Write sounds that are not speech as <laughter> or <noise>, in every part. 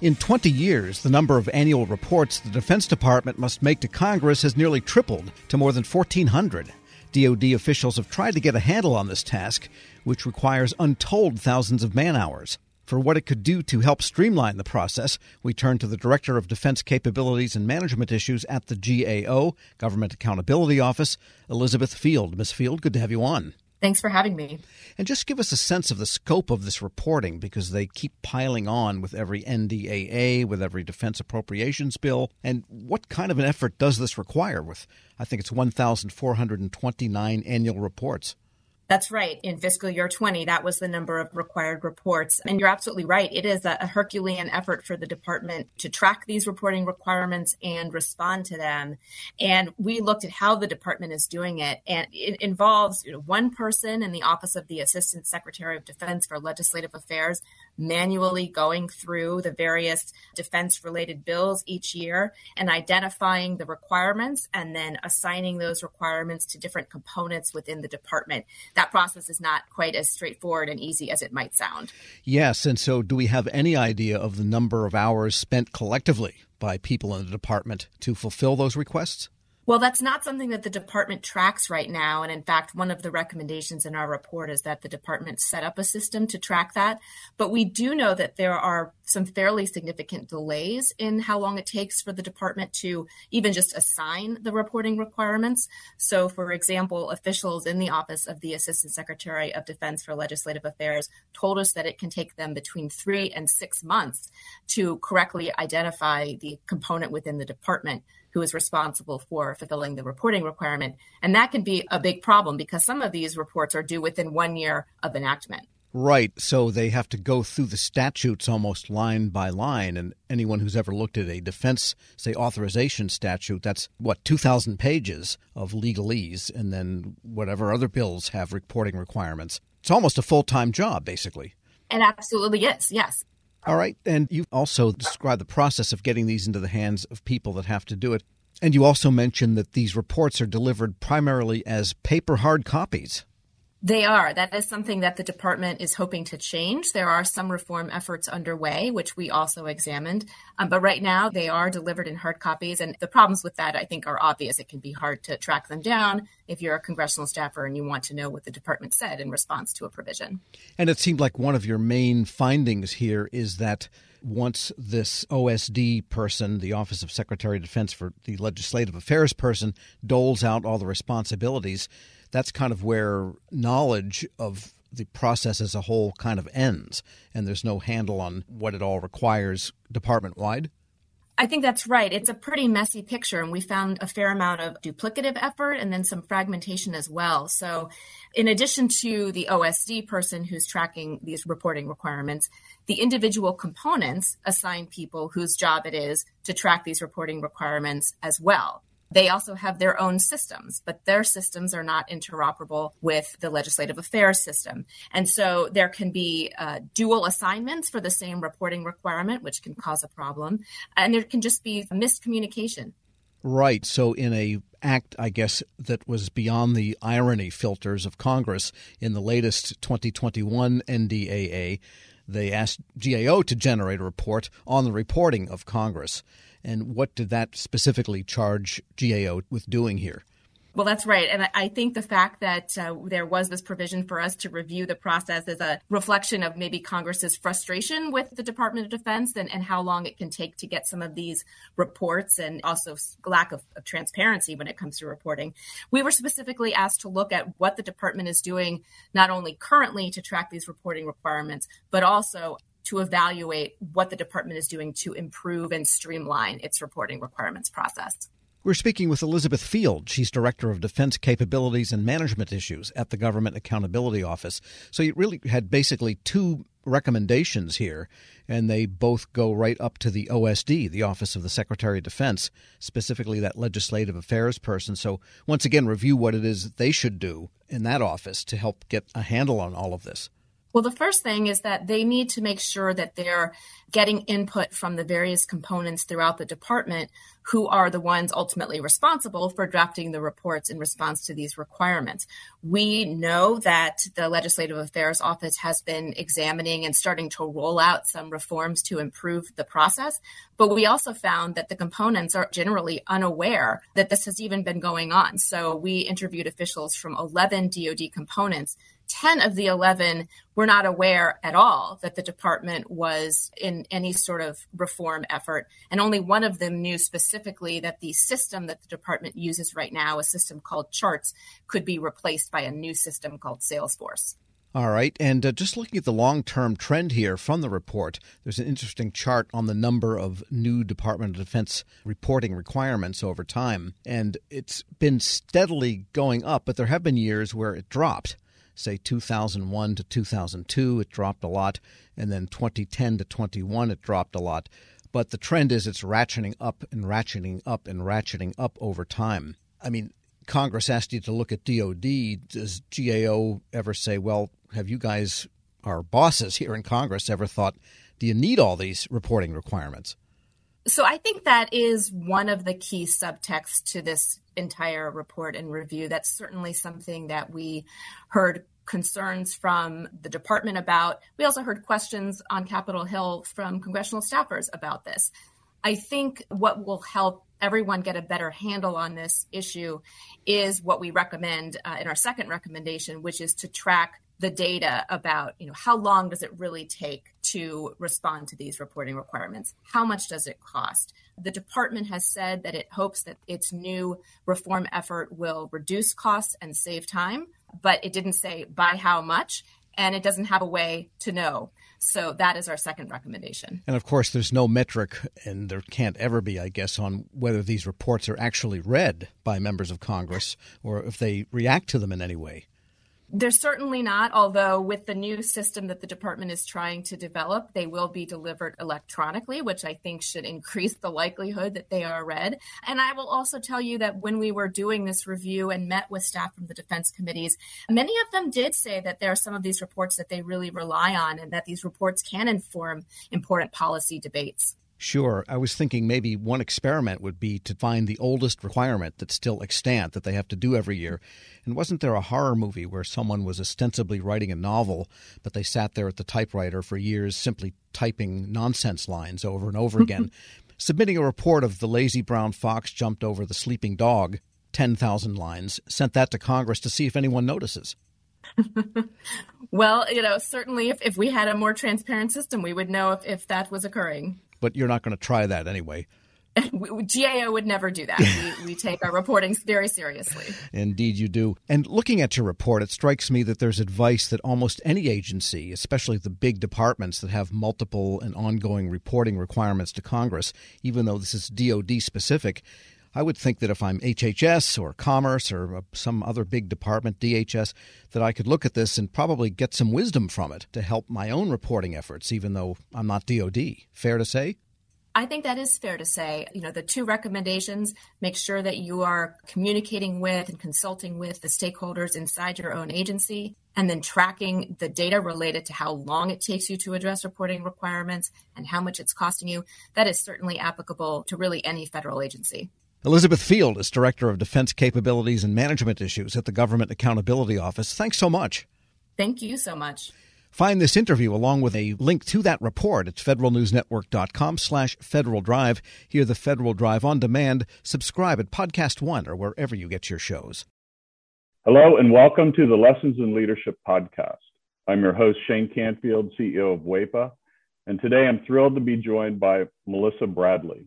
In 20 years, the number of annual reports the Defense Department must make to Congress has nearly tripled to more than 1,400. DoD officials have tried to get a handle on this task, which requires untold thousands of man hours. For what it could do to help streamline the process, we turn to the Director of Defense Capabilities and Management Issues at the GAO, Government Accountability Office, Elizabeth Field. Ms. Field, good to have you on. Thanks for having me. And just give us a sense of the scope of this reporting because they keep piling on with every NDAA, with every defense appropriations bill. And what kind of an effort does this require with, I think it's 1,429 annual reports? That's right. In fiscal year 20, that was the number of required reports. And you're absolutely right. It is a Herculean effort for the department to track these reporting requirements and respond to them. And we looked at how the department is doing it. And it involves you know, one person in the Office of the Assistant Secretary of Defense for Legislative Affairs manually going through the various defense related bills each year and identifying the requirements and then assigning those requirements to different components within the department that process is not quite as straightforward and easy as it might sound. Yes. And so, do we have any idea of the number of hours spent collectively by people in the department to fulfill those requests? Well, that's not something that the department tracks right now. And in fact, one of the recommendations in our report is that the department set up a system to track that. But we do know that there are some fairly significant delays in how long it takes for the department to even just assign the reporting requirements. So, for example, officials in the Office of the Assistant Secretary of Defense for Legislative Affairs told us that it can take them between three and six months to correctly identify the component within the department who is responsible for fulfilling the reporting requirement. And that can be a big problem because some of these reports are due within one year of enactment. Right. So they have to go through the statutes almost line by line. And anyone who's ever looked at a defense, say, authorization statute, that's what, 2,000 pages of legalese, and then whatever other bills have reporting requirements. It's almost a full time job, basically. It absolutely is, yes. All right. And you also described the process of getting these into the hands of people that have to do it. And you also mentioned that these reports are delivered primarily as paper hard copies. They are. That is something that the department is hoping to change. There are some reform efforts underway, which we also examined. Um, but right now, they are delivered in hard copies. And the problems with that, I think, are obvious. It can be hard to track them down if you're a congressional staffer and you want to know what the department said in response to a provision. And it seemed like one of your main findings here is that once this OSD person, the Office of Secretary of Defense for the Legislative Affairs person, doles out all the responsibilities, that's kind of where knowledge of the process as a whole kind of ends, and there's no handle on what it all requires department wide? I think that's right. It's a pretty messy picture, and we found a fair amount of duplicative effort and then some fragmentation as well. So, in addition to the OSD person who's tracking these reporting requirements, the individual components assign people whose job it is to track these reporting requirements as well. They also have their own systems, but their systems are not interoperable with the legislative affairs system. And so there can be uh, dual assignments for the same reporting requirement, which can cause a problem. And there can just be miscommunication. Right. So, in a act, I guess, that was beyond the irony filters of Congress in the latest 2021 NDAA, they asked GAO to generate a report on the reporting of Congress. And what did that specifically charge GAO with doing here? Well, that's right. And I think the fact that uh, there was this provision for us to review the process is a reflection of maybe Congress's frustration with the Department of Defense and, and how long it can take to get some of these reports and also lack of, of transparency when it comes to reporting. We were specifically asked to look at what the department is doing, not only currently to track these reporting requirements, but also to evaluate what the department is doing to improve and streamline its reporting requirements process. We're speaking with Elizabeth Field. She's Director of Defense Capabilities and Management Issues at the Government Accountability Office. So you really had basically two recommendations here, and they both go right up to the OSD, the Office of the Secretary of Defense, specifically that legislative affairs person. So once again, review what it is that they should do in that office to help get a handle on all of this. Well, the first thing is that they need to make sure that they're getting input from the various components throughout the department who are the ones ultimately responsible for drafting the reports in response to these requirements. We know that the Legislative Affairs Office has been examining and starting to roll out some reforms to improve the process, but we also found that the components are generally unaware that this has even been going on. So we interviewed officials from 11 DoD components 10 of the 11 were not aware at all that the department was in any sort of reform effort. And only one of them knew specifically that the system that the department uses right now, a system called Charts, could be replaced by a new system called Salesforce. All right. And uh, just looking at the long term trend here from the report, there's an interesting chart on the number of new Department of Defense reporting requirements over time. And it's been steadily going up, but there have been years where it dropped say 2001 to 2002, it dropped a lot, and then 2010 to 21, it dropped a lot. But the trend is it's ratcheting up and ratcheting up and ratcheting up over time. I mean, Congress asked you to look at DOD. Does GAO ever say, well, have you guys, our bosses here in Congress, ever thought, do you need all these reporting requirements? So I think that is one of the key subtexts to this entire report and review. That's certainly something that we heard concerns from the department about. We also heard questions on Capitol Hill from congressional staffers about this. I think what will help everyone get a better handle on this issue is what we recommend uh, in our second recommendation, which is to track the data about you know how long does it really take to respond to these reporting requirements how much does it cost the department has said that it hopes that its new reform effort will reduce costs and save time but it didn't say by how much and it doesn't have a way to know so that is our second recommendation. And of course, there's no metric, and there can't ever be, I guess, on whether these reports are actually read by members of Congress or if they react to them in any way. They're certainly not, although with the new system that the department is trying to develop, they will be delivered electronically, which I think should <laughs> increase the likelihood that they are read. And I will also tell you that when we were doing this review and met with staff from the defense committees, many of them did say that there are some of these reports that they really rely on and that these reports can inform important policy debates. Sure. I was thinking maybe one experiment would be to find the oldest requirement that's still extant that they have to do every year. And wasn't there a horror movie where someone was ostensibly writing a novel, but they sat there at the typewriter for years simply typing nonsense lines over and over again? <laughs> Submitting a report of the lazy brown fox jumped over the sleeping dog, 10,000 lines, sent that to Congress to see if anyone notices. <laughs> well, you know, certainly if, if we had a more transparent system, we would know if, if that was occurring but you're not going to try that anyway. <laughs> GAO would never do that. we, we, take our reporting very seriously. <laughs> Indeed, you do. And looking at your report, it strikes me that there's advice that almost any agency, especially the big departments that have multiple and ongoing reporting requirements to Congress, even though this is DoD specific, I would think that if I'm HHS or Commerce or uh, some other big department, DHS, that I could look at this and probably get some wisdom from it to help my own reporting efforts, even though I'm not DOD. Fair to say? I think that is fair to say. You know, the two recommendations make sure that you are communicating with and consulting with the stakeholders inside your own agency, and then tracking the data related to how long it takes you to address reporting requirements and how much it's costing you. That is certainly applicable to really any federal agency. Elizabeth Field is Director of Defense Capabilities and Management Issues at the Government Accountability Office. Thanks so much. Thank you so much. Find this interview along with a link to that report at federalnewsnetwork.com slash Federal Drive. Hear the Federal Drive on demand. Subscribe at Podcast One or wherever you get your shows. Hello and welcome to the Lessons in Leadership podcast. I'm your host, Shane Canfield, CEO of WEPA, and today I'm thrilled to be joined by Melissa Bradley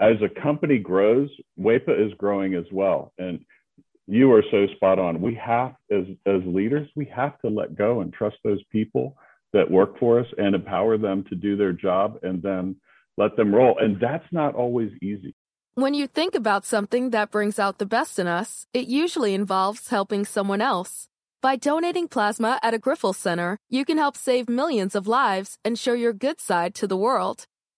as a company grows, WEPA is growing as well. And you are so spot on. We have, as, as leaders, we have to let go and trust those people that work for us and empower them to do their job and then let them roll. And that's not always easy. When you think about something that brings out the best in us, it usually involves helping someone else. By donating plasma at a Grifols Center, you can help save millions of lives and show your good side to the world.